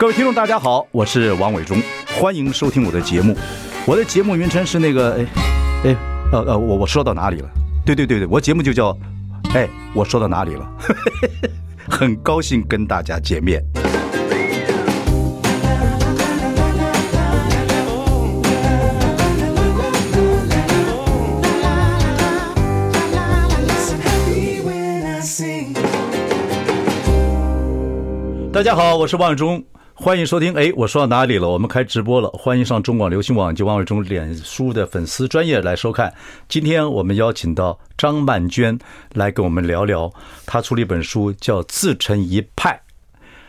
各位听众，大家好，我是王伟忠，欢迎收听我的节目。我的节目名称是那个，哎，哎，呃呃，我我说到哪里了？对对对对，我节目就叫，哎，我说到哪里了？很高兴跟大家见面。大家好，我是王伟忠，欢迎收听。哎，我说到哪里了？我们开直播了，欢迎上中广流行网及王伟忠脸书的粉丝专业来收看。今天我们邀请到张曼娟来跟我们聊聊，她出了一本书，叫《自成一派》。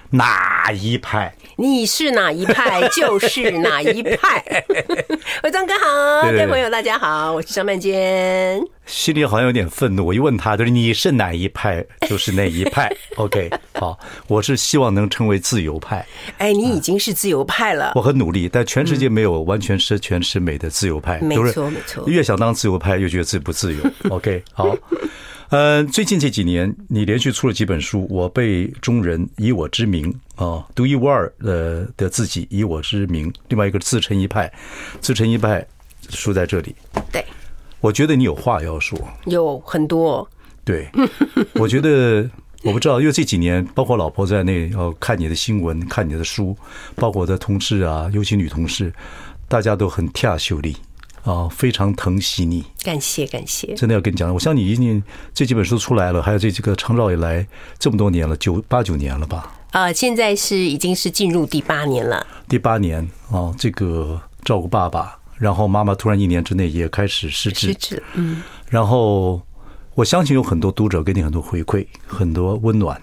哪一派？你是哪一派，就是哪一派。伟忠哥好，各位朋友大家好，我是张曼娟。心里好像有点愤怒，我一问他，就是你是哪一派，就是哪一派。OK，好，我是希望能成为自由派。哎，你已经是自由派了。我很努力，但全世界没有完全十全十美的自由派。没错，没错。越想当自由派，越觉得自己不自由。OK，好。呃，最近这几年，你连续出了几本书，《我辈中人以我之名》啊，独一无二的的自己以我之名。另外一个自成一派，自成一派，书在这里。对，我觉得你有话要说，有很多。对，我觉得我不知道，因为这几年，包括老婆在内，要看你的新闻，看你的书，包括我的同事啊，尤其女同事，大家都很跳秀丽。啊，非常疼惜你，感谢感谢，真的要跟你讲，我相信你已经这几本书出来了，还有这几个长照以来这么多年了，九八九年了吧？啊，现在是已经是进入第八年了。第八年啊，这个照顾爸爸，然后妈妈突然一年之内也开始失智，失智，嗯，然后我相信有很多读者给你很多回馈，很多温暖。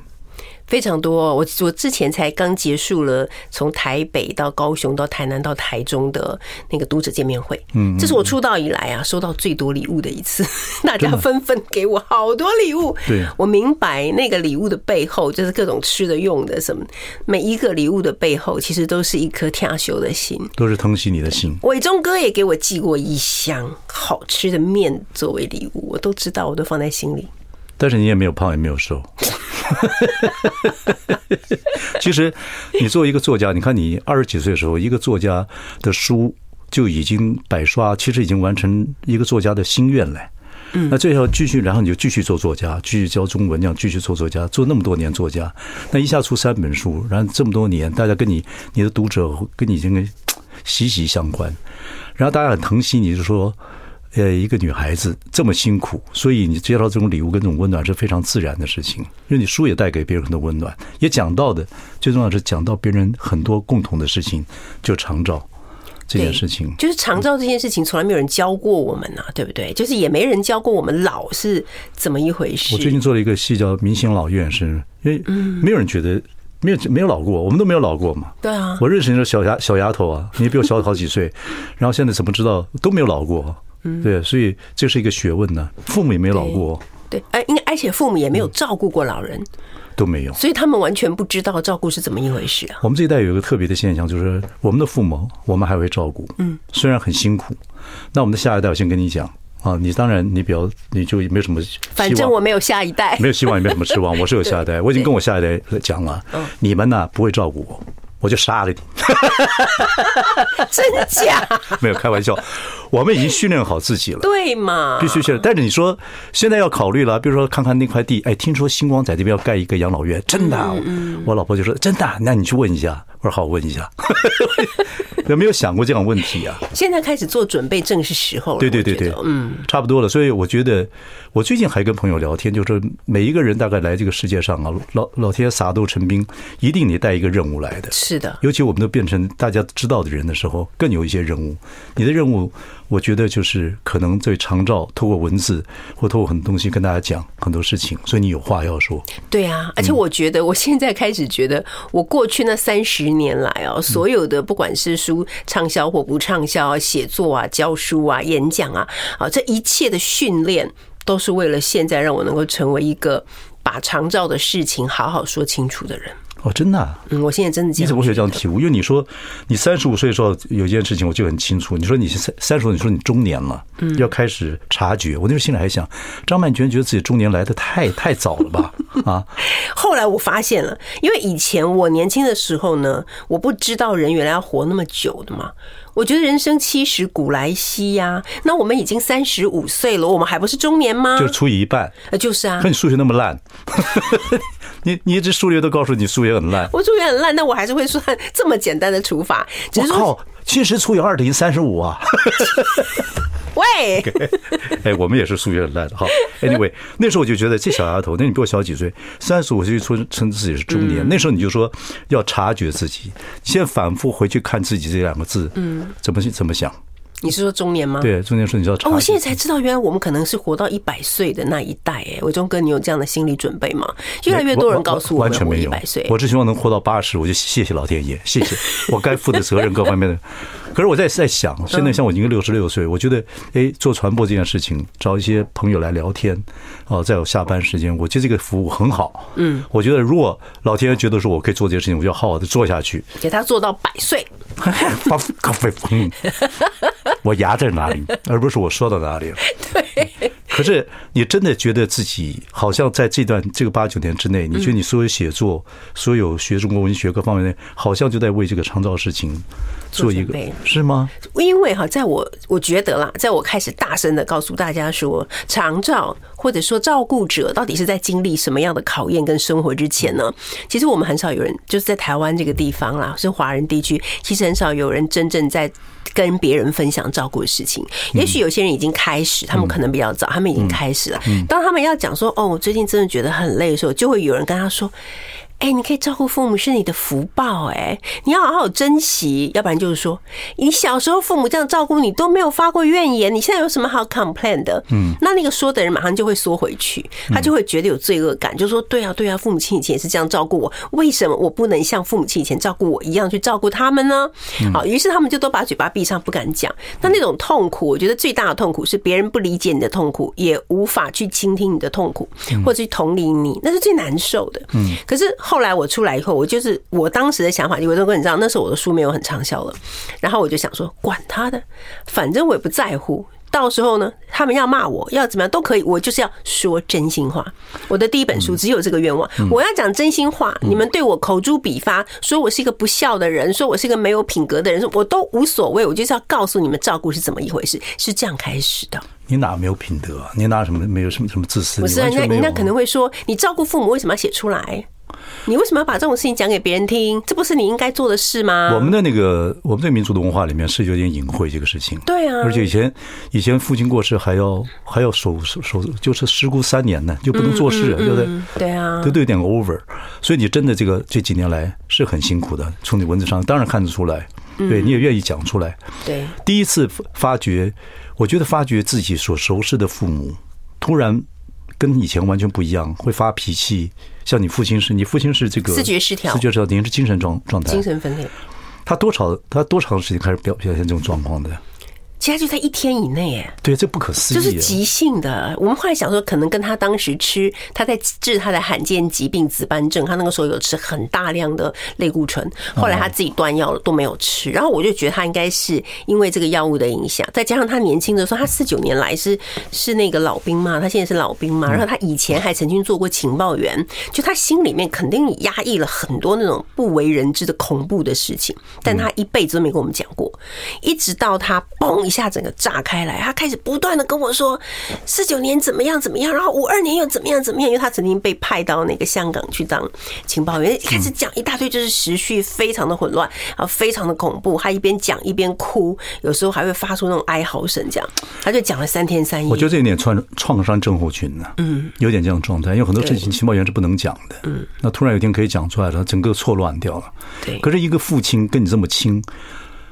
非常多，我我之前才刚结束了从台北到高雄到台南到台中的那个读者见面会，嗯，这是我出道以来啊收到最多礼物的一次，大家纷纷给我好多礼物，对，我明白那个礼物的背后就是各种吃的用的什么，每一个礼物的背后其实都是一颗天修的心，都是疼惜你的心。伟忠哥也给我寄过一箱好吃的面作为礼物，我都知道，我都放在心里。但是你也没有胖，也没有瘦。其实，你作为一个作家，你看你二十几岁的时候，一个作家的书就已经百刷，其实已经完成一个作家的心愿了。嗯，那最后继续，然后你就继续做作家，继续教中文，这样继续做作家，做那么多年作家，那一下出三本书，然后这么多年，大家跟你、你的读者跟你这个息息相关，然后大家很疼惜你，就说。呃，一个女孩子这么辛苦，所以你接到这种礼物跟这种温暖是非常自然的事情。因为你书也带给别人很多温暖，也讲到的最重要是讲到别人很多共同的事情，就长照这件事情。就是长照这件事情，从来没有人教过我们呐、啊，对不对？就是也没人教过我们老是怎么一回事。我最近做了一个戏叫《明星老院》，是因为没有人觉得没有没有老过，我们都没有老过嘛。对啊，我认识你的小丫小丫头啊，你比我小好几岁，然后现在怎么知道都没有老过？对，所以这是一个学问呢。父母也没老过，对，哎，应该而且父母也没有照顾过老人，都没有，所以他们完全不知道照顾是怎么一回事啊。我们这一代有一个特别的现象，就是我们的父母，我们还会照顾，嗯，虽然很辛苦。那我们的下一代，我先跟你讲啊，你当然你比较你就没有什么，反正我没有下一代，没有希望，也没什么指望。我是有下一代，我已经跟我下一代讲了，你们呢不会照顾我，我就杀了你。真假？没有开玩笑。我们已经训练好自己了，对嘛？必须训练。但是你说现在要考虑了，比如说看看那块地，哎，听说星光在这边要盖一个养老院，真的？我老婆就说真的，那你去问一下。我说好，问一下。有没有想过这样问题啊？现在开始做准备，正是时候了。对对对对，嗯，差不多了。所以我觉得，我最近还跟朋友聊天，就是每一个人大概来这个世界上啊，老老天爷撒豆成兵，一定得带一个任务来的。是的，尤其我们都变成大家知道的人的时候，更有一些任务。你的任务。我觉得就是可能在长照，透过文字或透过很多东西跟大家讲很多事情，所以你有话要说。对啊，而且我觉得我现在开始觉得，我过去那三十年来啊，所有的不管是书畅销或不畅销，写作啊、教书啊、演讲啊，啊，这一切的训练都是为了现在让我能够成为一个把长照的事情好好说清楚的人。哦，真的、啊，嗯，我现在真的你怎么会有这样的体悟？因为你说你三十五岁的时候有一件事情，我就很清楚。你说你是三三十五，你说你中年了，嗯，要开始察觉。我那时候心里还想，张曼娟觉得自己中年来的太太早了吧？啊！后来我发现了，因为以前我年轻的时候呢，我不知道人原来要活那么久的嘛。我觉得人生七十古来稀呀，那我们已经三十五岁了，我们还不是中年吗？就是除以一半，呃，就是啊。看你数学那么烂，你你一直数学都告诉你数学很烂，我数学很烂，那我还是会算这么简单的除法。我靠，七十除以二等于三十五啊！喂，哎，我们也是数学很烂的哈。Anyway，那时候我就觉得这小丫头，那你比我小几岁，三十五岁就说称自己是中年。那时候你就说要察觉自己，先反复回去看自己这两个字，嗯，怎么怎么想？你是说中年吗？对，中年说你知道。哦，我现在才知道，原来我们可能是活到一百岁的那一代。哎，伟忠哥，你有这样的心理准备吗？越来越多人告诉我，完全没有。我只希望能活到八十，我就谢谢老天爷，谢谢我该负的责任各方面的。可是我在在想，现在像我已经六十六岁，我觉得，哎，做传播这件事情，找一些朋友来聊天，哦，在我下班时间，我觉得这个服务很好。嗯，我觉得如果老天爷觉得说我可以做这件事情，我就要好好的做下去，给他做到百岁。把咖啡疯，我牙在哪里，而不是我说到哪里了。对。可是你真的觉得自己好像在这段这个八九年之内，你觉得你所有写作、所有学中国文学各方面，好像就在为这个长照事情做一个，是吗？因为哈，在我我觉得啦，在我开始大声的告诉大家说，长照或者说照顾者到底是在经历什么样的考验跟生活之前呢，其实我们很少有人就是在台湾这个地方啦，是华人地区，其实很少有人真正在。跟别人分享照顾的事情，也许有些人已经开始，他们可能比较早，他们已经开始了。当他们要讲说：“哦，我最近真的觉得很累”的时候，就会有人跟他说。哎，你可以照顾父母是你的福报，哎，你要好好珍惜，要不然就是说，你小时候父母这样照顾你都没有发过怨言，你现在有什么好 complain 的？嗯，那那个说的人马上就会缩回去，他就会觉得有罪恶感，就说对啊，对啊，父母亲以前也是这样照顾我，为什么我不能像父母亲以前照顾我一样去照顾他们呢？好，于是他们就都把嘴巴闭上，不敢讲。那那种痛苦，我觉得最大的痛苦是别人不理解你的痛苦，也无法去倾听你的痛苦，或者去同理你，那是最难受的。嗯，可是。后来我出来以后，我就是我当时的想法，因为都跟你知道，那时候我的书没有很畅销了，然后我就想说，管他的，反正我也不在乎。到时候呢，他们要骂我，要怎么样都可以，我就是要说真心话。我的第一本书只有这个愿望，我要讲真心话。你们对我口诛笔伐，说我是一个不孝的人，说我是一个没有品格的人，我都无所谓。我就是要告诉你们，照顾是怎么一回事，是这样开始的。你哪没有品德？你哪什么没有什么什么自私？不是啊，那人家可能会说，你照顾父母为什么要写出来？你为什么要把这种事情讲给别人听？这不是你应该做的事吗？我们的那个，我们这个民族的文化里面是有点隐晦这个事情。对啊，而且以前以前父亲过世还要还要守守守，就是失孤三年呢，就不能做事，对不对？对啊，都都有点 over。所以你真的这个这几年来是很辛苦的，从你文字上当然看得出来。对，你也愿意讲出来。对，第一次发觉，我觉得发觉自己所熟识的父母突然跟以前完全不一样，会发脾气。像你父亲是，你父亲是这个视觉失调，视觉失调，您是精神状状态，精神分裂。他多少他多长时间开始表表现这种状况的？其他就在一天以内，哎，对，这不可思议，就是急性的。我们后来想说，可能跟他当时吃他在治他的罕见疾病紫斑症，他那个时候有吃很大量的类固醇，后来他自己断药了都没有吃。然后我就觉得他应该是因为这个药物的影响，再加上他年轻的时候，他四九年来是是那个老兵嘛，他现在是老兵嘛，然后他以前还曾经做过情报员，就他心里面肯定压抑了很多那种不为人知的恐怖的事情，但他一辈子都没跟我们讲过，一直到他嘣。一下整个炸开来，他开始不断的跟我说四九年怎么样怎么样，然后五二年又怎么样怎么样，因为他曾经被派到那个香港去当情报员，开始讲一大堆，就是时序非常的混乱，然后非常的恐怖。他一边讲一边哭，有时候还会发出那种哀嚎声，这样他就讲了三天三夜。我觉得这有点创创伤症候群呢，嗯，有点这样状态，因为很多事情情报员是不能讲的，嗯，那突然有一天可以讲出来了，整个错乱掉了。对，可是一个父亲跟你这么亲。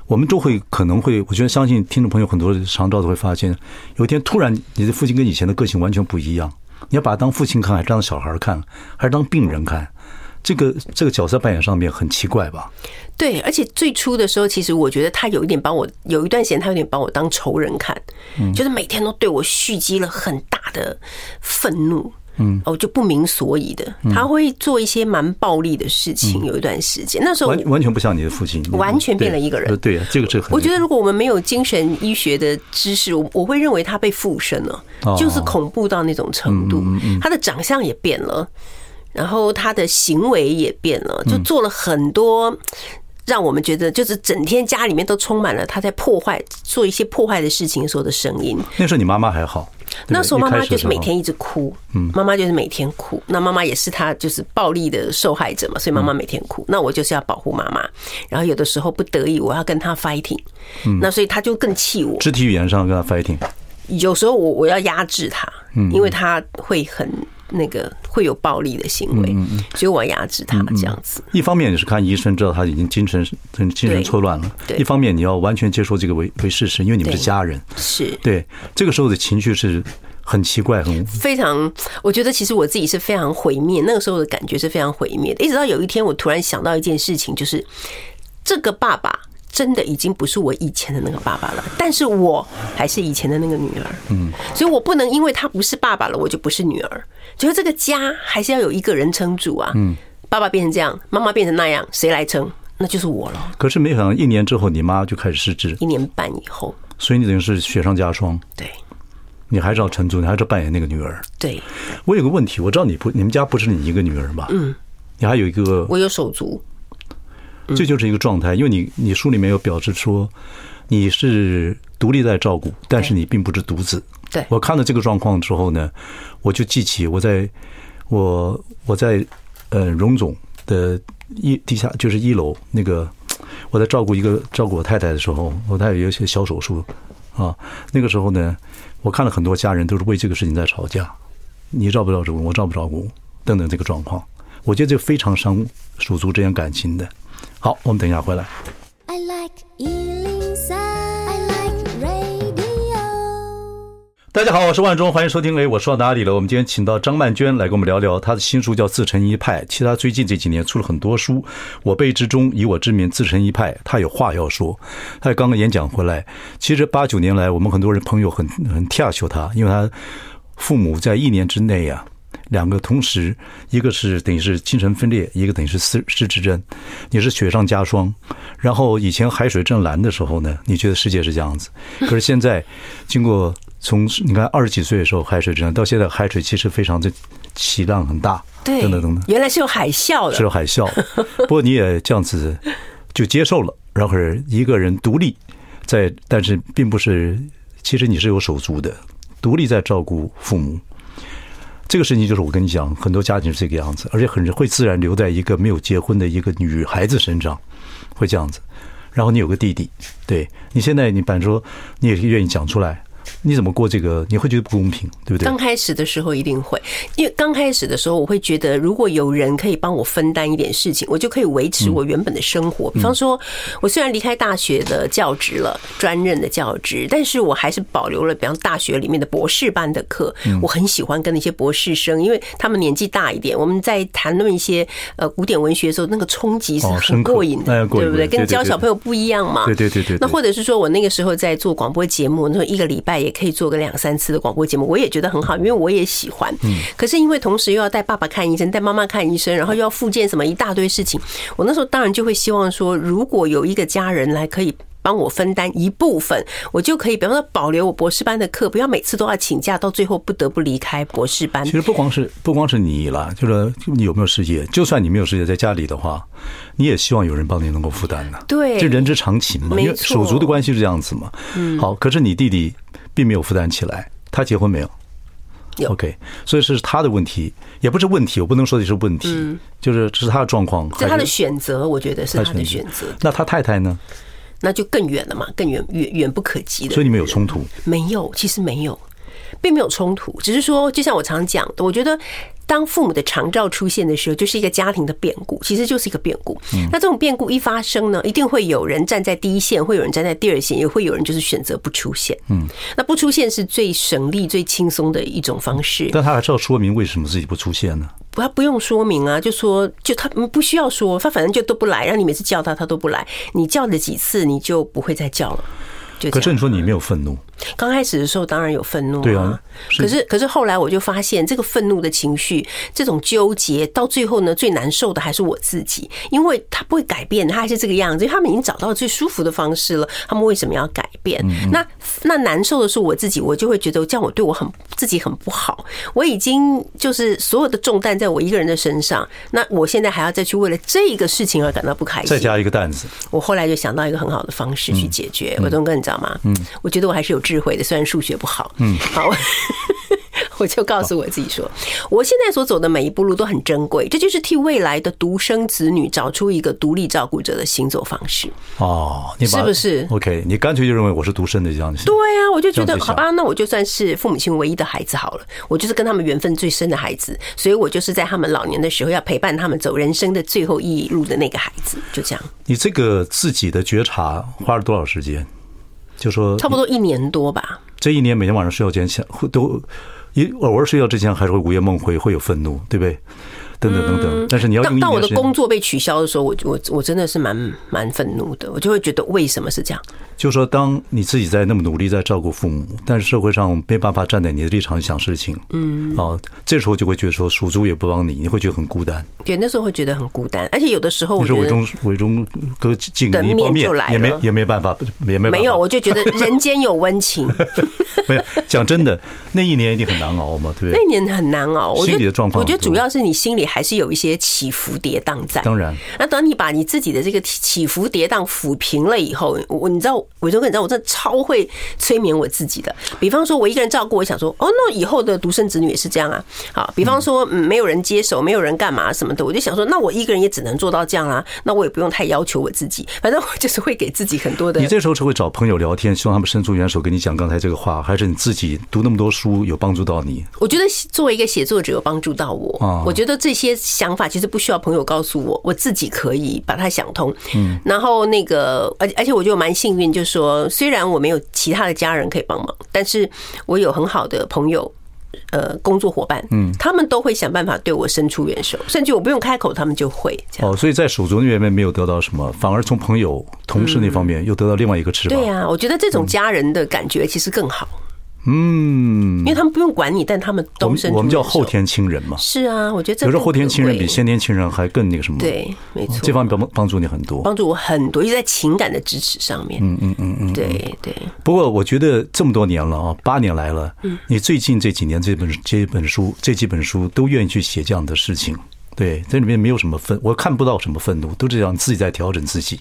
我们都会可能会，我觉得相信听众朋友很多常照都会发现，有一天突然你的父亲跟以前的个性完全不一样，你要把他当父亲看，还是当小孩看，还是当病人看？这个这个角色扮演上面很奇怪吧？对，而且最初的时候，其实我觉得他有一点把我有一段时间，他有点把我当仇人看，就是每天都对我蓄积了很大的愤怒。嗯，哦，就不明所以的，他会做一些蛮暴力的事情。有一段时间，那时候完完全不像你的父亲，完全变了一个人。对啊，这个这个，我觉得如果我们没有精神医学的知识，我我会认为他被附身了，就是恐怖到那种程度。他的长相也变了，然后他的行为也变了，就做了很多。让我们觉得，就是整天家里面都充满了他在破坏、做一些破坏的事情时候的声音。那时候你妈妈还好，那时候妈妈就是每天一直哭，嗯，妈妈就是每天哭。那妈妈也是她就是暴力的受害者嘛，所以妈妈每天哭。那我就是要保护妈妈，然后有的时候不得已我要跟她 fighting，那所以她就更气我。肢体语言上跟她 fighting，有时候我我要压制她，因为她会很。那个会有暴力的行为，所以我压制他这样子。一方面你是看医生知道他已经精神精神错乱了，一方面你要完全接受这个为为事实，因为你们是家人。是对这个时候的情绪是很奇怪，很非常。我觉得其实我自己是非常毁灭，那个时候的感觉是非常毁灭的。一直到有一天，我突然想到一件事情，就是这个爸爸。真的已经不是我以前的那个爸爸了，但是我还是以前的那个女儿。嗯，所以我不能因为他不是爸爸了，我就不是女儿。就是这个家还是要有一个人撑住啊。嗯，爸爸变成这样，妈妈变成那样，谁来撑？那就是我了。可是没想到一年之后，你妈就开始失智。一年半以后，所以你等于是雪上加霜。对，你还是要撑住，你还是要扮演那个女儿。对，我有个问题，我知道你不，你们家不是你一个女儿吧？嗯，你还有一个，我有手足。这就是一个状态，因为你你书里面有表示说你是独立在照顾，但是你并不是独子。对，我看到这个状况之后呢，我就记起我在我我在呃荣总的一地下就是一楼那个我在照顾一个照顾我太太的时候，我太太有一些小手术啊，那个时候呢，我看了很多家人都是为这个事情在吵架，你照不照顾我，照不照顾等等这个状况，我觉得这非常伤手足之间感情的。好，我们等一下回来。I like 103, I like radio。大家好，我是万忠，欢迎收听。哎，我说到哪里了？我们今天请到张曼娟来跟我们聊聊她的新书，叫《自成一派》。其实她最近这几年出了很多书，《我辈之中，以我之名，自成一派》。她有话要说。她刚刚演讲回来，其实八九年来，我们很多人朋友很很跳秀她，因为她父母在一年之内呀、啊。两个同时，一个是等于是精神分裂，一个等于是失失智症，你是雪上加霜。然后以前海水正蓝的时候呢，你觉得世界是这样子，可是现在经过从你看二十几岁的时候海水正蓝，到现在海水其实非常的起浪很大，对，等等等等，原来是有海啸的，是有海啸。不过你也这样子就接受了，然后一个人独立在，但是并不是，其实你是有手足的，独立在照顾父母。这个事情就是我跟你讲，很多家庭是这个样子，而且很会自然留在一个没有结婚的一个女孩子身上，会这样子。然后你有个弟弟，对，你现在你反正说你也愿意讲出来。你怎么过这个？你会觉得不公平，对不对？刚开始的时候一定会，因为刚开始的时候，我会觉得如果有人可以帮我分担一点事情，我就可以维持我原本的生活。比方说，我虽然离开大学的教职了，专任的教职，但是我还是保留了，比方大学里面的博士班的课。我很喜欢跟那些博士生，因为他们年纪大一点，我们在谈论一些呃古典文学的时候，那个冲击是很过瘾的，对不对？跟教小朋友不一样嘛。对对对对。那或者是说我那个时候在做广播节目，那时候一个礼拜。也可以做个两三次的广播节目，我也觉得很好，因为我也喜欢。嗯，可是因为同时又要带爸爸看医生，带妈妈看医生，然后又要复健什么一大堆事情，我那时候当然就会希望说，如果有一个家人来可以。帮我分担一部分，我就可以，比方说保留我博士班的课，不要每次都要请假，到最后不得不离开博士班。其实不光是不光是你啦，就是你有没有事业，就算你没有事业，在家里的话，你也希望有人帮你能够负担的。对，这人之常情嘛，因为手足的关系是这样子嘛。嗯，好，可是你弟弟并没有负担起来，他结婚没有？有。OK，所以是他的问题，也不是问题，我不能说的是问题，就是这是他的状况，是他的选择，我觉得是他的选择。那他太太呢？那就更远了嘛，更远远远不可及的。所以你们有冲突？没有，其实没有，并没有冲突，只是说，就像我常讲的，我觉得当父母的长照出现的时候，就是一个家庭的变故，其实就是一个变故。那这种变故一发生呢，一定会有人站在第一线，会有人站在第二线，也会有人就是选择不出现。嗯，那不出现是最省力、最轻松的一种方式。但他还是要说明为什么自己不出现呢？不他不用说明啊，就说就他不需要说，他反正就都不来，让你每次叫他他都不来，你叫了几次你就不会再叫了。就可是你说你没有愤怒，刚开始的时候当然有愤怒，对啊。可是可是后来我就发现，这个愤怒的情绪，这种纠结，到最后呢，最难受的还是我自己，因为他不会改变，他还是这个样子，因为他们已经找到了最舒服的方式了，他们为什么要改变？那那难受的是我自己，我就会觉得这样我对我很自己很不好。我已经就是所有的重担在我一个人的身上，那我现在还要再去为了这个事情而感到不开心，再加一个担子。我后来就想到一个很好的方式去解决，伟东哥，你知道吗？嗯，我觉得我还是有智慧的，虽然数学不好。嗯，好。我就告诉我自己说，我现在所走的每一步路都很珍贵，这就是替未来的独生子女找出一个独立照顾者的行走方式。哦，你是不是？OK，你干脆就认为我是独生的这样子。对啊，我就觉得好吧，那我就算是父母亲唯一的孩子好了，我就是跟他们缘分最深的孩子，所以我就是在他们老年的时候要陪伴他们走人生的最后一路的那个孩子，就这样。你这个自己的觉察花了多少时间？就说差不多一年多吧。这一年每天晚上睡觉前想都。一偶尔睡觉之前还是会午夜梦回，会有愤怒，对不对？等等等等，但是你要当当我的工作被取消的时候，我我我真的是蛮蛮愤怒的，我就会觉得为什么是这样？就是说，当你自己在那么努力在照顾父母，但是社会上没办法站在你的立场想事情，嗯，哦，这时候就会觉得说属猪也不帮你，你会觉得很孤单。对，那时候会觉得很孤单，而且有的时候我觉得伟忠伟忠哥进的面就来了，也没也没办法，也没没有，我就觉得 人间有温情。没有，讲真的，那一年一定很难熬嘛，对不对？那一年很难熬，心理的状况，我觉得主要是你心里还是有一些起伏跌宕在。当然，那等你把你自己的这个起伏跌宕抚平了以后，我你知道，伟忠哥，你知道，我真的超会催眠我自己的。比方说，我一个人照顾，我想说，哦，那以后的独生子女也是这样啊。好，比方说，嗯，没有人接手，没有人干嘛什么的，我就想说，那我一个人也只能做到这样啊。那我也不用太要求我自己，反正我就是会给自己很多的。你这时候是会找朋友聊天，希望他们伸出援手跟你讲刚才这个话，还是你自己读那么多书有帮助到你？我觉得作为一个写作者有帮助到我。我觉得这些想法其实不需要朋友告诉我，我自己可以把它想通。嗯，然后那个，而而且我觉得蛮幸运，就是说，虽然我没有其他的家人可以帮忙，但是我有很好的朋友，呃，工作伙伴，嗯，他们都会想办法对我伸出援手，甚至我不用开口，他们就会。哦，所以在手足那边没有得到什么，反而从朋友、同事那方面又得到另外一个翅膀。对呀，我觉得这种家人的感觉其实更好。嗯，因为他们不用管你，但他们都是我们叫后天亲人嘛。是啊，我觉得这有时候后天亲人比先天亲人还更那个什么。对，没错，这方面帮帮助你很多，帮助我很多，一直在情感的支持上面。嗯嗯嗯嗯，对对。不过我觉得这么多年了啊，八年来了，你最近这几年这本这本书这几本书都愿意去写这样的事情。对，这里面没有什么愤，我看不到什么愤怒，都是这样自己在调整自己，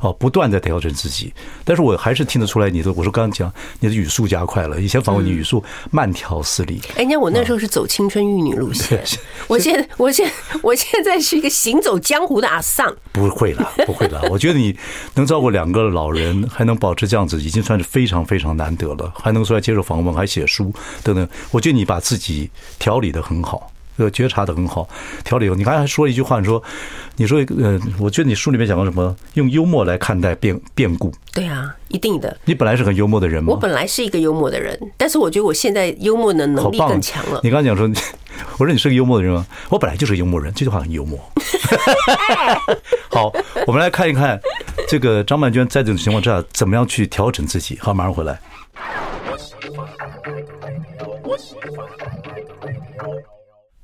哦，不断在调整自己。但是我还是听得出来你的，我说刚刚讲你的语速加快了，以前访问你语速慢条斯理。哎，你看我那时候是走青春玉女路线，我现在我现我现在是一个行走江湖的阿桑。不会了，不会了。我觉得你能照顾两个老人，还能保持这样子，已经算是非常非常难得了。还能出来接受访问，还写书等等，我觉得你把自己调理的很好。呃，觉察的很好，调理。你刚才还说了一句话，你说，你说，呃，我觉得你书里面讲过什么？用幽默来看待变变故。对啊，一定的。你本来是很幽默的人吗？我本来是一个幽默的人，但是我觉得我现在幽默的能力更强了。你刚才讲说，我说你是个幽默的人吗？我本来就是个幽默人，这句话很幽默。好，我们来看一看这个张曼娟在这种情况之下怎么样去调整自己。好，马上回来。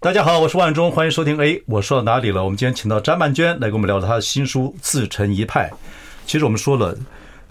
大家好，我是万忠，欢迎收听。哎，我说到哪里了？我们今天请到詹曼娟来跟我们聊聊她的新书《自成一派》。其实我们说了，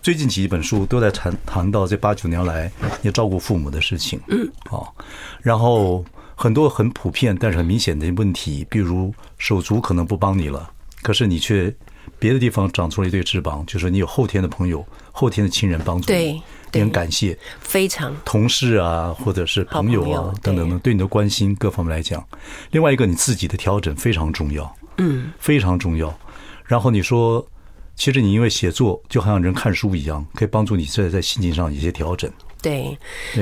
最近几本书都在谈谈到这八九年来你照顾父母的事情。嗯，好，然后很多很普遍但是很明显的问题，比如手足可能不帮你了，可是你却别的地方长出了一对翅膀，就是你有后天的朋友、后天的亲人帮助你。对。很感谢，非常同事啊，或者是朋友啊等等的对你的关心，各方面来讲。另外一个，你自己的调整非常重要，嗯，非常重要。然后你说，其实你因为写作，就好像人看书一样，可以帮助你在在心情上有一些调整。对，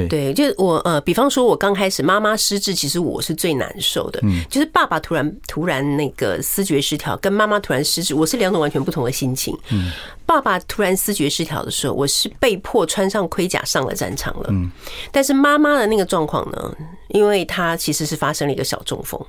对，就我呃，比方说，我刚开始妈妈失智，其实我是最难受的。嗯，就是爸爸突然突然那个思觉失调，跟妈妈突然失智，我是两种完全不同的心情。嗯，爸爸突然思觉失调的时候，我是被迫穿上盔甲上了战场了。嗯，但是妈妈的那个状况呢，因为她其实是发生了一个小中风，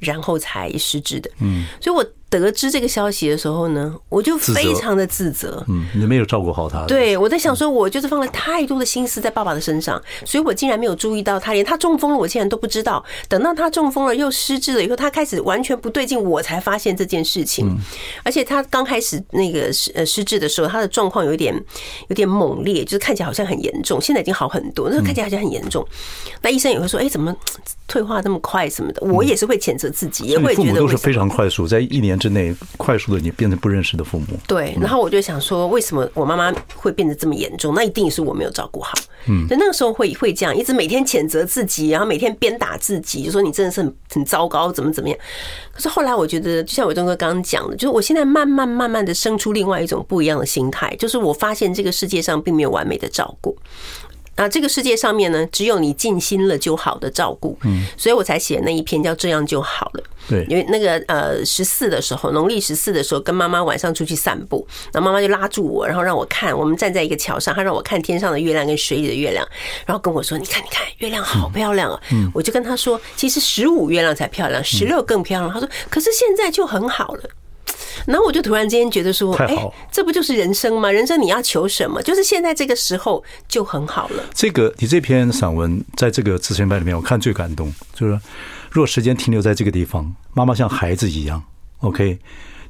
然后才失智的。嗯，所以我。得知这个消息的时候呢，我就非常的自责。嗯，你没有照顾好他。对，我在想说，我就是放了太多的心思在爸爸的身上，所以我竟然没有注意到他，连他中风了，我竟然都不知道。等到他中风了又失智了以后，他开始完全不对劲，我才发现这件事情。而且他刚开始那个失呃失智的时候，他的状况有一点有点猛烈，就是看起来好像很严重。现在已经好很多，那看起来好像很严重。那医生也会说，哎，怎么退化这么快什么的？我也是会谴责自己，也会觉得。父母都是非常快速，在一年之内快速的你变成不认识的父母。对，然后我就想说，为什么我妈妈会变得这么严重？那一定是我没有照顾好。嗯，就那个时候会会这样，一直每天谴责自己，然后每天鞭打自己，就说你真的是很很糟糕，怎么怎么样。可是后来我觉得，就像伟东哥刚刚讲的，就是我现在慢慢慢慢的生出另外一种不一样的心态，就是我发现这个世界上并没有完美的照顾。啊，这个世界上面呢，只有你尽心了就好的照顾，嗯，所以我才写那一篇叫《这样就好了》。对，因为那个呃十四的时候，农历十四的时候，跟妈妈晚上出去散步，然后妈妈就拉住我，然后让我看，我们站在一个桥上，她让我看天上的月亮跟水里的月亮，然后跟我说：“你看，你看，月亮好漂亮啊！”嗯，我就跟她说：“其实十五月亮才漂亮，十六更漂亮。”她说：“可是现在就很好了。”然后我就突然之间觉得说，哎，这不就是人生吗？人生你要求什么？就是现在这个时候就很好了。这个你这篇散文在这个自选班里面，我看最感动，就是说，如果时间停留在这个地方，妈妈像孩子一样，OK，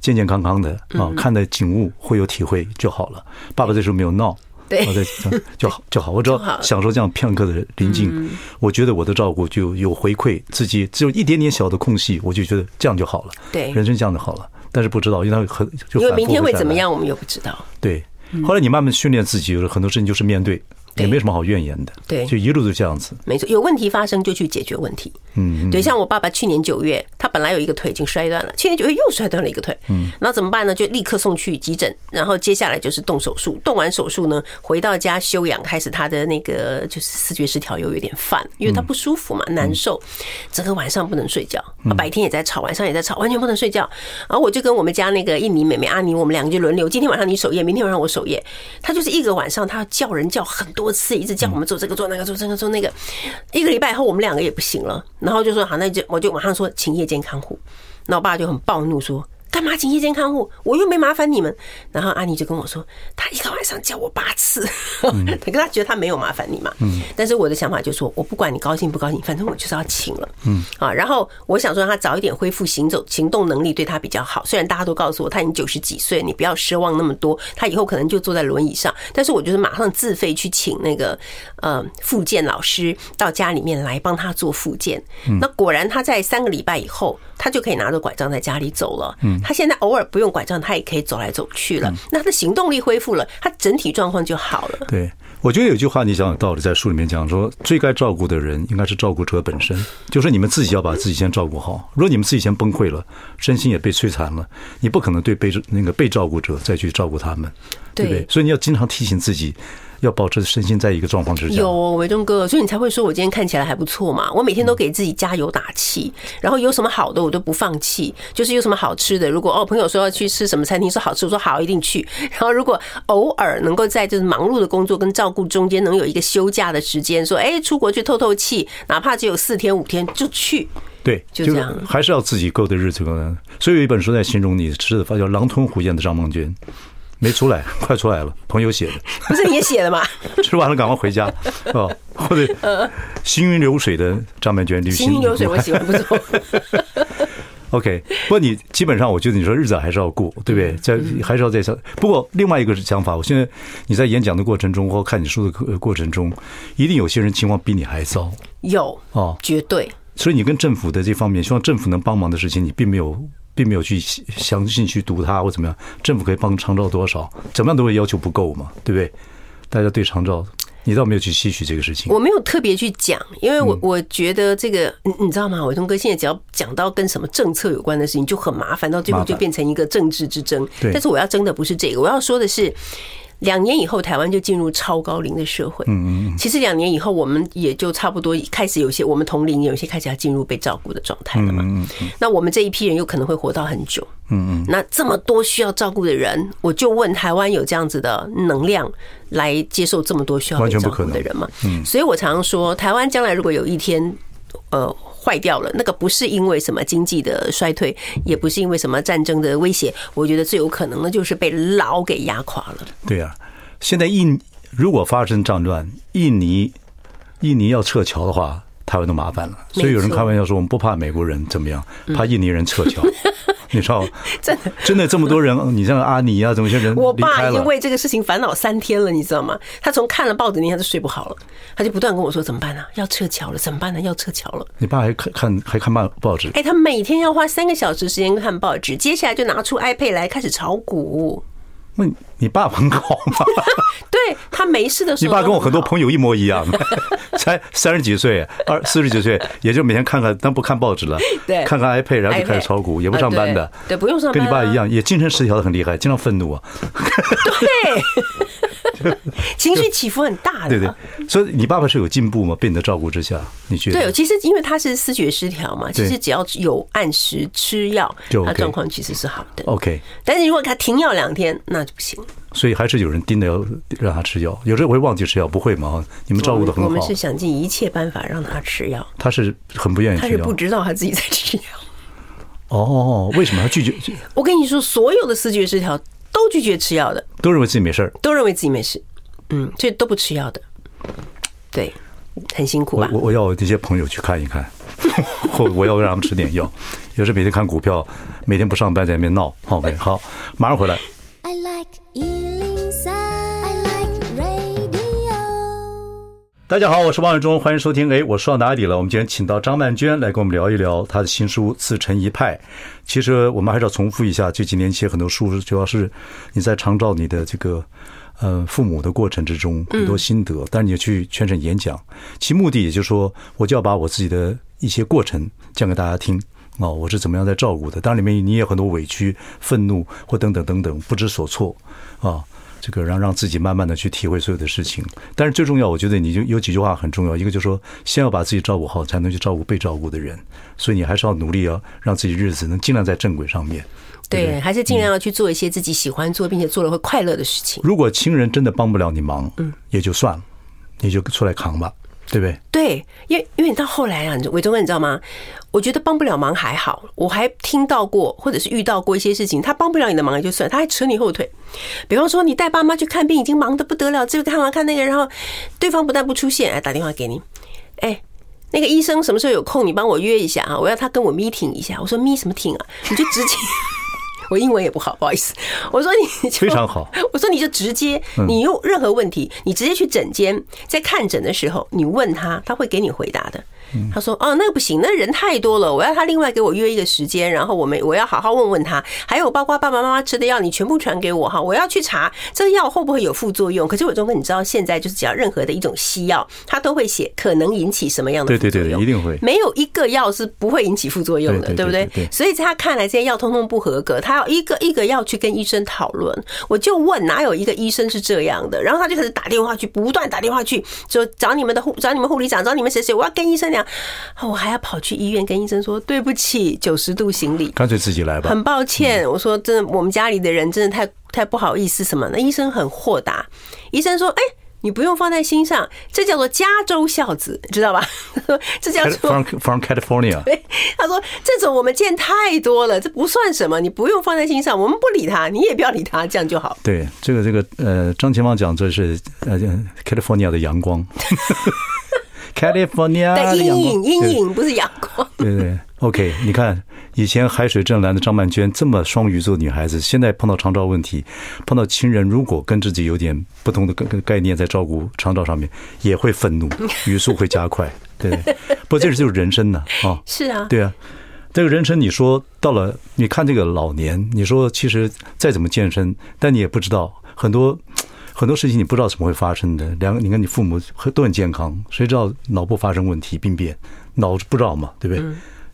健健康康的啊，看的景物会有体会就好了。爸爸这时候没有闹，对，就好就好。我只要享受这样片刻的宁静，我觉得我的照顾就有回馈，自己只有一点点小的空隙，我就觉得这样就好了。对，人生这样就好了。但是不知道，因为他很就因为明天会怎么样，我们又不知道。对，后来你慢慢训练自己，有很多事情就是面对。也没什么好怨言的，对，就一路都这样子。没错，有问题发生就去解决问题。嗯，对，像我爸爸去年九月，他本来有一个腿已经摔断了，去年九月又摔断了一个腿。嗯，那怎么办呢？就立刻送去急诊，然后接下来就是动手术。动完手术呢，回到家休养，开始他的那个就是视觉失调又有点犯，因为他不舒服嘛，难受，整个晚上不能睡觉，白天也在吵，晚上也在吵，完全不能睡觉。然后我就跟我们家那个印尼妹妹阿妮，我们两个就轮流，今天晚上你守夜，明天晚上我守夜。他就是一个晚上，他叫人叫很多次，一直叫我们做这个做那个做这个做那个，一个礼拜以后我们两个也不行了，然后就说好，那就我就马上说请夜间看护，那我爸就很暴怒说。干嘛请夜间看护？我又没麻烦你们。然后阿妮就跟我说，他一个晚上叫我八次，可他觉得他没有麻烦你嘛。嗯。但是我的想法就是说，我不管你高兴不高兴，反正我就是要请了。嗯。啊，然后我想说，让他早一点恢复行走、行动能力对他比较好。虽然大家都告诉我他已经九十几岁，你不要奢望那么多，他以后可能就坐在轮椅上。但是我就是马上自费去请那个呃复健老师到家里面来帮他做复健。那果然他在三个礼拜以后，他就可以拿着拐杖在家里走了。嗯。他现在偶尔不用拐杖，他也可以走来走去了。那他的行动力恢复了，他整体状况就好了。对，我觉得有句话你讲有道理，在书里面讲说，最该照顾的人应该是照顾者本身，就是你们自己要把自己先照顾好。如果你们自己先崩溃了，身心也被摧残了，你不可能对被那个被照顾者再去照顾他们，对不对？所以你要经常提醒自己。要保持身心在一个状况之下。有伟忠哥，所以你才会说我今天看起来还不错嘛。我每天都给自己加油打气，然后有什么好的我都不放弃。就是有什么好吃的，如果哦朋友说要去吃什么餐厅说好吃，我说好一定去。然后如果偶尔能够在就是忙碌的工作跟照顾中间能有一个休假的时间，说哎出国去透透气，哪怕只有四天五天就去。对，就这样，还是要自己过的日子。所以有一本书在形容你吃的饭叫狼吞虎咽的张梦娟。没出来，快出来了。朋友写的，不是你也写的吗？吃完了赶快回家哦。或者行云流水的张曼娟旅，行行云流水我喜欢不错。OK，不过你基本上我觉得你说日子还是要过，对不对？在还是要在想。不过另外一个想法，我现在你在演讲的过程中或看你书的过程中，一定有些人情况比你还糟。有哦，绝对。所以你跟政府的这方面，希望政府能帮忙的事情，你并没有。并没有去详细去读它或怎么样，政府可以帮长照多少？怎么样都会要求不够嘛，对不对？大家对长照，你倒没有去吸取这个事情。我没有特别去讲，因为我我觉得这个，你你知道吗？伟忠哥现在只要讲到跟什么政策有关的事情，就很麻烦，到最后就变成一个政治之争。但是我要争的不是这个，我要说的是。两年以后，台湾就进入超高龄的社会。嗯嗯。其实两年以后，我们也就差不多开始有些我们同龄，有些开始要进入被照顾的状态了嘛。嗯嗯。那我们这一批人有可能会活到很久。嗯嗯。那这么多需要照顾的人，我就问台湾有这样子的能量来接受这么多需要被照顾的人吗？嗯。所以我常常说，台湾将来如果有一天，呃。坏掉了，那个不是因为什么经济的衰退，也不是因为什么战争的威胁，我觉得最有可能的就是被老给压垮了。对啊，现在印如果发生战乱，印尼印尼要撤侨的话。台湾都麻烦了，所以有人开玩笑说，我们不怕美国人怎么样，怕印尼人撤侨。你知道，真的真的这么多人，你像阿尼啊，怎么些人？我爸已经为这个事情烦恼三天了，你知道吗？他从看了报纸那天他就睡不好了，他就不断跟我说怎么办呢？要撤侨了，怎么办呢？要撤侨了。你爸还看看还看报报纸？哎，他每天要花三个小时时间看报纸，接下来就拿出 iPad 来开始炒股。问你爸很好吗？对，他没事的时候，你爸跟我很多朋友一模一样，才三十几岁，二四十几岁，也就每天看看，但不看报纸了，对，看看 iPad，然后就开始炒股，也不上班的，对，不用上班，跟你爸一样，也精神失调的很厉害，经常愤怒啊，对。情绪起伏很大的，对对，所以你爸爸是有进步吗？被你的照顾之下，你觉得？对，其实因为他是思觉失调嘛，其实只要有按时吃药，他状况其实是好的。OK，但是如果他停药两天，那就不行。所以还是有人盯着要让他吃药，有时候我会忘记吃药，不会吗？你们照顾的很好。我们是想尽一切办法让他吃药。他是很不愿意吃药，他是不知道他自己在吃药。哦，为什么他拒绝？我跟你说，所有的思觉失调。都拒绝吃药的，都认为自己没事儿，都认为自己没事，嗯，所以都不吃药的，对，很辛苦吧？我我要我这些朋友去看一看，或我要让他们吃点药。有时每天看股票，每天不上班在那边闹。OK，好，马上回来。大家好，我是王伟忠，欢迎收听。哎，我说到哪里了？我们今天请到张曼娟来跟我们聊一聊她的新书《自成一派》。其实我们还是要重复一下，这几年写很多书，主要是你在长照你的这个呃父母的过程之中很多心得，但是你也去全省演讲，其目的也就是说，我就要把我自己的一些过程讲给大家听哦，我是怎么样在照顾的。当然里面你也有很多委屈、愤怒或等等等等不知所措啊。这个让让自己慢慢的去体会所有的事情，但是最重要，我觉得你就有几句话很重要。一个就是说，先要把自己照顾好，才能去照顾被照顾的人。所以你还是要努力，啊让自己日子能尽量在正轨上面。对，对，还是尽量要去做一些自己喜欢做并且做了会快乐的事情。如果亲人真的帮不了你忙，嗯，也就算了，你就出来扛吧。对不对？对，因为因为你到后来啊，伟忠哥，你知道吗？我觉得帮不了忙还好，我还听到过或者是遇到过一些事情，他帮不了你的忙就算，他还扯你后腿。比方说，你带爸妈去看病，已经忙得不得了，这个看完看那个，然后对方不但不出现，哎，打电话给你，哎，那个医生什么时候有空，你帮我约一下啊，我要他跟我 meeting 一下。我说 meet 什么 meeting 啊？你就直接。我英文也不好，不好意思。我说你非常好。我说你就直接，你有任何问题，你直接去诊间，在看诊的时候，你问他，他会给你回答的。他说：“哦，那个不行，那人太多了，我要他另外给我约一个时间，然后我们我要好好问问他，还有包括爸爸妈妈吃的药，你全部传给我哈，我要去查这个药会不会有副作用。可是伟忠哥，你知道现在就是只要任何的一种西药，他都会写可能引起什么样的副作用，对对对，一定会，没有一个药是不会引起副作用的，对不对？所以在他看来，这些药通通不合格，他要一个一个药去跟医生讨论。我就问哪有一个医生是这样的？然后他就开始打电话去，不断打电话去，说找你们的护，找你们护理长，找你们谁谁，我要跟医生讲。我还要跑去医院跟医生说对不起，九十度行礼，干脆自己来吧。很抱歉，我说真的，我们家里的人真的太太不好意思什么？那医生很豁达，医生说：“哎，你不用放在心上，这叫做加州孝子，知道吧？这叫做 from from California。”对，他说这种我们见太多了，这不算什么，你不用放在心上，我们不理他，你也不要理他，这样就好。对，这个这个呃，张前芳讲这是呃 California 的阳光。California 的阴影，阴影不是阳光。对 对，OK，你看以前海水正蓝的张曼娟这么双鱼座女孩子，现在碰到长照问题，碰到亲人如果跟自己有点不同的概概念，在照顾长照上面也会愤怒，语速会加快。对，不过这是就是人生呢啊。是啊，对啊，这个人生你说到了，你看这个老年，你说其实再怎么健身，但你也不知道很多。很多事情你不知道怎么会发生的。两个，你看你父母都很健康，谁知道脑部发生问题病变？脑子不知道嘛，对不对？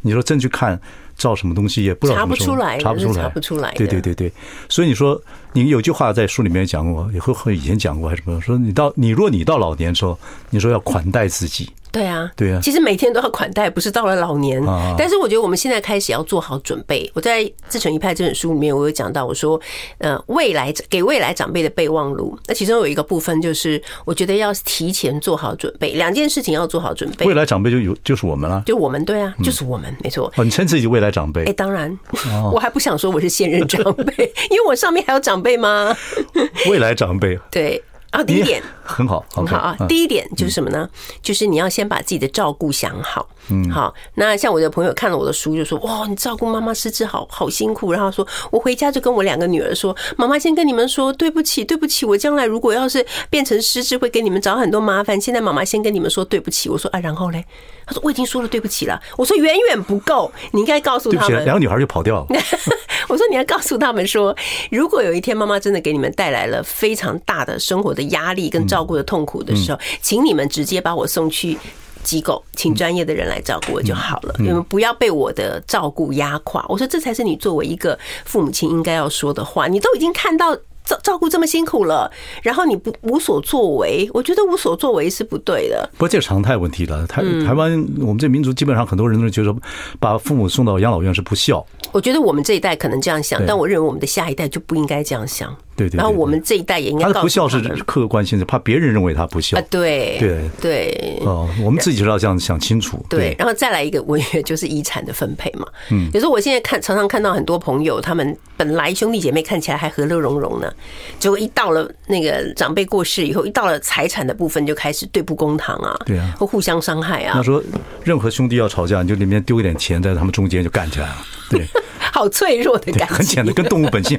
你说真去看照什么东西也不知道，查不出来，查不出来，查不出来。对对对对，所以你说你有句话在书里面讲过，也会和以前讲过还是什么？说你到你若你到老年时候，你说要款待自己，对啊，对啊。其实每天都要款待，不是到了老年。但是我觉得我们现在开始要做好准备。我在《自成一派》这本书里面，我有讲到，我说，呃，未来给未来长辈的备忘录，那其中有一个部分就是，我觉得要提前做好准备，两件事情要做好准备。未来长辈就有就是我们了，就我们对啊，就是我们没错。哦，你称自己未来长辈？哎，当然，我还不想说我是现任长辈，因为我上面还有长辈吗？未来长辈，对。啊，第一点很好，很好啊。第一点就是什么呢？就是你要先把自己的照顾想好。嗯，好。那像我的朋友看了我的书，就说：“哇，你照顾妈妈失智好好辛苦。”然后说：“我回家就跟我两个女儿说，妈妈先跟你们说对不起，对不起。我将来如果要是变成失智，会给你们找很多麻烦。现在妈妈先跟你们说对不起。”我说：“啊，然后嘞？”他说：“我已经说了对不起了。”我说：“远远不够，你应该告诉他们。”两个女孩就跑掉了。我说：“你要告诉他们说，如果有一天妈妈真的给你们带来了非常大的生活的压力跟照顾的痛苦的时候，请你们直接把我送去机构，请专业的人来照顾我就好了。你们不要被我的照顾压垮。”我说：“这才是你作为一个父母亲应该要说的话。你都已经看到。”照照顾这么辛苦了，然后你不无所作为，我觉得无所作为是不对的。不过这是常态问题了。台台湾，我们这民族基本上很多人都觉得把父母送到养老院是不孝。我觉得我们这一代可能这样想，但我认为我们的下一代就不应该这样想。对对。然后我们这一代也应该。他的不孝是客观性的，怕别人认为他不孝。啊对对对。哦，我们自己就要这样想清楚。对，然后再来一个，我觉得就是遗产的分配嘛。嗯。比如说，我现在看常常看到很多朋友，他们本来兄弟姐妹看起来还和乐融融呢，结果一到了那个长辈过世以后，一到了财产的部分，就开始对簿公堂啊，对啊，或互相伤害啊。他说，任何兄弟要吵架，你就里面丢一点钱在他们中间就干起来了。对，好脆弱的感觉，很简单，跟动物本性，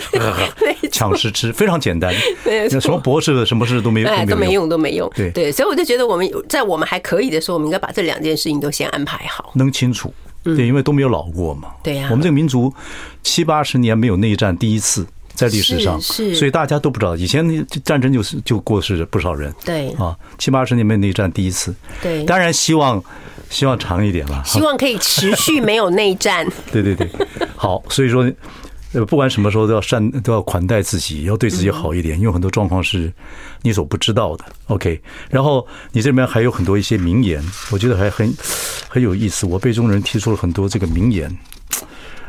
抢食吃，非常简单。对，什么博士什么事都没有，都没用，都没用。对对，所以我就觉得我们在我们还可以的时候，我们应该把这两件事情都先安排好，弄清楚。对，因为都没有老过嘛。对呀，我们这个民族七八十年没有内战，第一次。在历史上，是，所以大家都不知道，以前战争就是就过世不少人，对啊，七八十年没内战第一次，对，当然希望希望长一点吧，希望可以持续没有内战，对对对，好，所以说，呃，不管什么时候都要善都要款待自己，要对自己好一点，因为很多状况是你所不知道的。OK，然后你这边还有很多一些名言，我觉得还很很有意思。我辈中人提出了很多这个名言，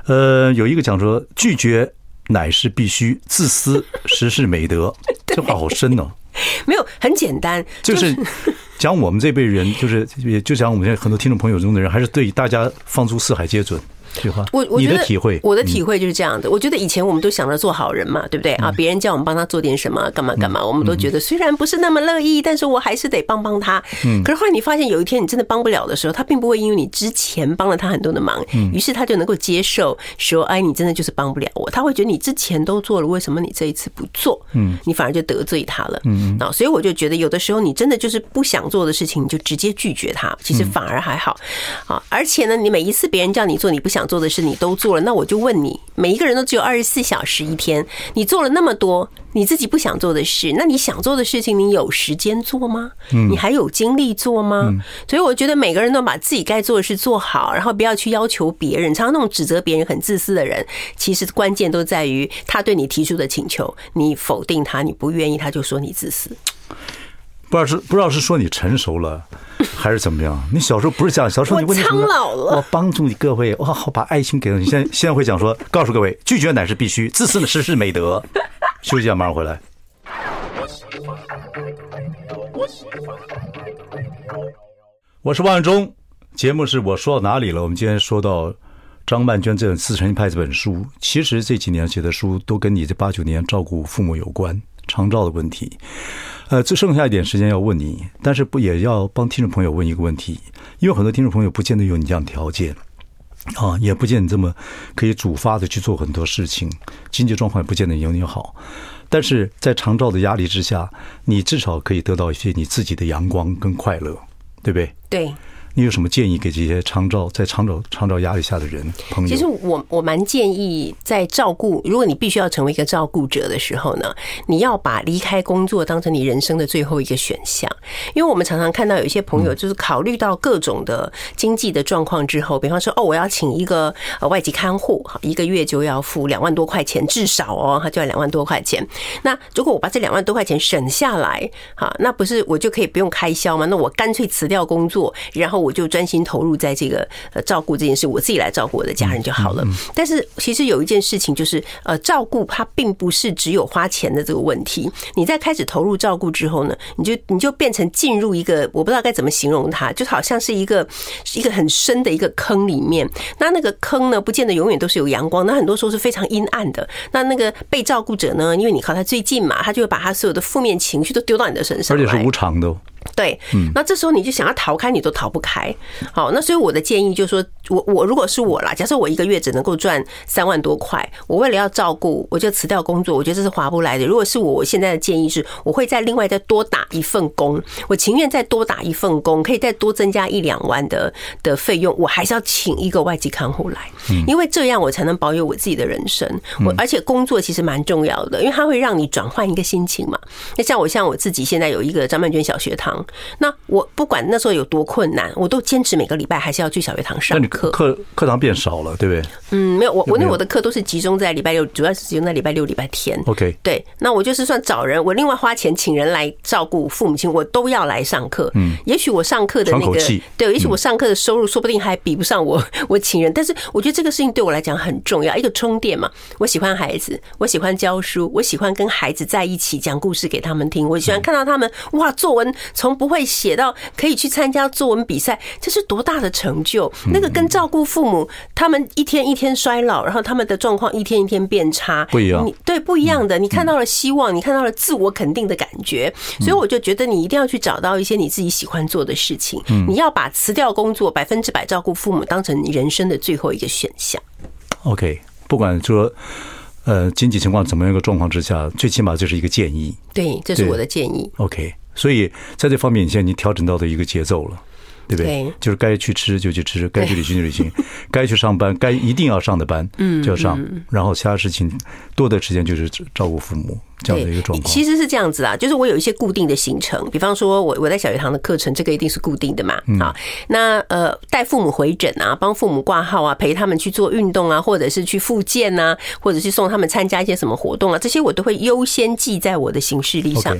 呃，有一个讲说拒绝。乃是必须，自私实是美德。这话好深哦。没有，很简单，就是讲我们这辈人，就是也就讲我们现在很多听众朋友中的人，还是对大家放诸四海皆准。我我觉得体会，我的体会就是这样的。我觉得以前我们都想着做好人嘛，对不对啊？别人叫我们帮他做点什么，干嘛干嘛，我们都觉得虽然不是那么乐意，但是我还是得帮帮他。嗯。可是后来你发现有一天你真的帮不了的时候，他并不会因为你之前帮了他很多的忙，于是他就能够接受说：“哎，你真的就是帮不了我。”他会觉得你之前都做了，为什么你这一次不做？嗯。你反而就得罪他了。嗯。啊，所以我就觉得有的时候你真的就是不想做的事情，你就直接拒绝他，其实反而还好。啊，而且呢，你每一次别人叫你做你不想做的事，你都。做了，那我就问你，每一个人都只有二十四小时一天，你做了那么多你自己不想做的事，那你想做的事情，你有时间做吗？你还有精力做吗？所以我觉得每个人都把自己该做的事做好，然后不要去要求别人。常常那种指责别人很自私的人，其实关键都在于他对你提出的请求，你否定他，你不愿意，他就说你自私。不知道是不知道是说你成熟了，还是怎么样？你小时候不是这样，小时候你问你苍老了，我帮助你各位，我，好把爱心给了你。现在现在会讲说，告诉各位，拒绝乃是必须，自私的实是美德。休息一下，马上回来。我是万忠，节目是我说到哪里了？我们今天说到张曼娟这本《自成一派》这本书，其实这几年写的书都跟你这八九年照顾父母有关，长照的问题。呃，只剩下一点时间要问你，但是不也要帮听众朋友问一个问题？因为很多听众朋友不见得有你这样条件，啊，也不见你这么可以主发的去做很多事情，经济状况也不见得有你好。但是在长照的压力之下，你至少可以得到一些你自己的阳光跟快乐，对不对？对。你有什么建议给这些长照在长照长照压力下的人朋友？其实我我蛮建议在照顾，如果你必须要成为一个照顾者的时候呢，你要把离开工作当成你人生的最后一个选项。因为我们常常看到有一些朋友就是考虑到各种的经济的状况之后，比方说哦，我要请一个呃外籍看护，一个月就要付两万多块钱，至少哦，他就要两万多块钱。那如果我把这两万多块钱省下来，哈，那不是我就可以不用开销吗？那我干脆辞掉工作，然后。我就专心投入在这个呃照顾这件事，我自己来照顾我的家人就好了。但是其实有一件事情就是，呃，照顾它并不是只有花钱的这个问题。你在开始投入照顾之后呢，你就你就变成进入一个我不知道该怎么形容它，就好像是一个一个很深的一个坑里面。那那个坑呢，不见得永远都是有阳光，那很多时候是非常阴暗的。那那个被照顾者呢，因为你靠他最近嘛，他就会把他所有的负面情绪都丢到你的身上，而且是无偿的。对，那这时候你就想要逃开，你都逃不开。好，那所以我的建议就是说，我我如果是我啦，假设我一个月只能够赚三万多块，我为了要照顾，我就辞掉工作，我觉得这是划不来的。如果是我，我现在的建议是，我会再另外再多打一份工，我情愿再多打一份工，可以再多增加一两万的的费用，我还是要请一个外籍看护来，因为这样我才能保有我自己的人生。我而且工作其实蛮重要的，因为它会让你转换一个心情嘛。那像我像我自己现在有一个张曼娟小学堂。那我不管那时候有多困难，我都坚持每个礼拜还是要去小学堂上课。课课堂变少了，对不对？嗯，没有，我我那我的课都是集中在礼拜六，主要是集中在礼拜六、礼拜天。OK，对，那我就是算找人，我另外花钱请人来照顾父母亲，我都要来上课。嗯，也许我上课的那个，对，也许我上课的收入说不定还比不上我 我请人，但是我觉得这个事情对我来讲很重要，一个充电嘛。我喜欢孩子，我喜欢教书，我喜欢跟孩子在一起讲故事给他们听，我喜欢看到他们哇，作文从不会写到可以去参加作文比赛，这是多大的成就！那个跟照顾父母，他们一天一天衰老，然后他们的状况一天一天变差，不一样。对，不一样的。你看到了希望，你看到了自我肯定的感觉，所以我就觉得你一定要去找到一些你自己喜欢做的事情。你要把辞掉工作，百分之百照顾父母当成你人生的最后一个选项。OK，不管说呃经济情况怎么样一个状况之下，最起码这是一个建议。对，这是我的建议。OK。所以在这方面，你现在已经调整到的一个节奏了，对不对？就是该去吃就去吃，该去旅行就旅行，该去上班该一定要上的班，嗯，就要上。然后其他事情多的时间就是照顾父母这样的一个状况。其实是这样子啊，就是我有一些固定的行程，比方说我我在小学堂的课程，这个一定是固定的嘛。啊，那呃带父母回诊啊，帮父母挂号啊，陪他们去做运动啊，或者是去复健啊，或者是送他们参加一些什么活动啊，这些我都会优先记在我的行事历上。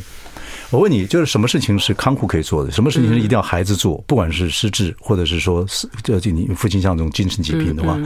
我问你，就是什么事情是看护可以做的？什么事情是一定要孩子做？不管是失智，或者是说，就你父亲像这种精神疾病的话。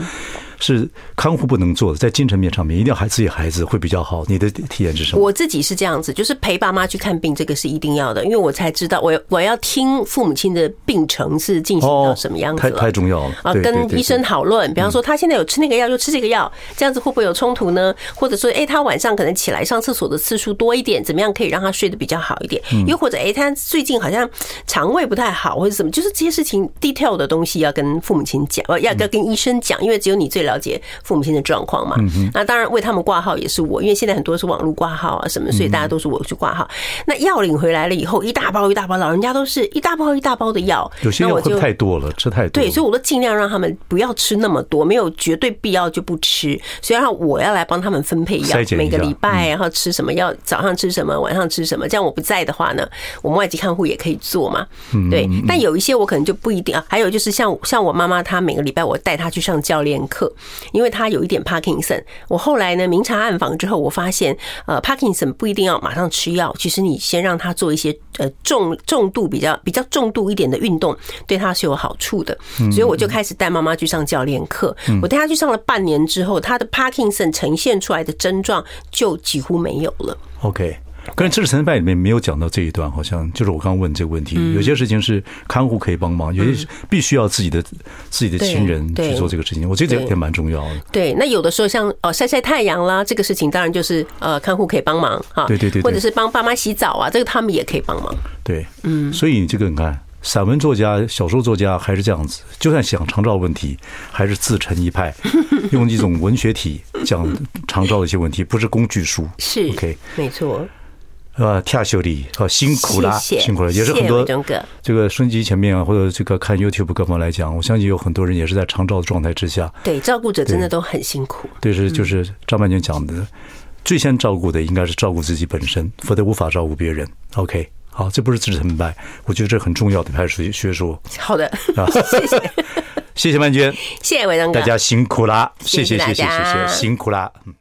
是看护不能做的，在精神面上面一定要孩自己孩子会比较好。你的体验是什么？我自己是这样子，就是陪爸妈去看病，这个是一定要的，因为我才知道我我要听父母亲的病程是进行到什么样子，太太重要了啊！跟医生讨论，比方说他现在有吃那个药，就吃这个药，这样子会不会有冲突呢？或者说，哎，他晚上可能起来上厕所的次数多一点，怎么样可以让他睡得比较好一点？又或者，哎，他最近好像肠胃不太好，或者什么，就是这些事情 detail 的东西要跟父母亲讲，要要跟医生讲，因为只有你最了解父母亲的状况嘛，那当然为他们挂号也是我，因为现在很多是网络挂号啊什么，所以大家都是我去挂号。那药领回来了以后，一大包一大包，老人家都是一大包一大包的药，有些药会太多了，吃太多。对，所以我都尽量让他们不要吃那么多，没有绝对必要就不吃。所以让我要来帮他们分配药，每个礼拜然后吃什么药，早上吃什么，晚上吃什么。这样我不在的话呢，我们外籍看护也可以做嘛。对，但有一些我可能就不一定啊。还有就是像像我妈妈，她每个礼拜我带她去上教练课。因为他有一点帕金森，我后来呢明察暗访之后，我发现呃帕金森不一定要马上吃药，其实你先让他做一些呃重重度比较比较重度一点的运动，对他是有好处的。所以我就开始带妈妈去上教练课。我带他去上了半年之后，他的帕金森呈现出来的症状就几乎没有了。OK。可是知识成败里面没有讲到这一段，好像就是我刚刚问这个问题。有些事情是看护可以帮忙，有些必须要自己的自己的亲人去做这个事情。我觉得这个也蛮重要的。对，那有的时候像哦晒晒太阳啦，这个事情当然就是呃看护可以帮忙哈。对对对，或者是帮爸妈洗澡啊，这个他们也可以帮忙。对，嗯，所以这个你看，散文作家、小说作家还是这样子，就算想长照问题，还是自成一派，用一种文学体讲长照的一些问题，不是工具书。是 OK，没错。啊，跳秀丽，好辛苦啦，谢谢辛苦了，也是很多这个升级前面啊，或者这个看 YouTube 各方来讲，我相信有很多人也是在长照的状态之下。对，照顾者真的都很辛苦。对，是就是张曼娟讲的，最先照顾的应该是照顾自己本身，否则无法照顾别人。OK，好，这不是自成败，我觉得这很重要的派学学说。好的，啊，谢谢，谢谢曼娟，谢谢伟忠哥，大家辛苦啦，谢谢，谢谢，谢谢，辛苦啦，嗯。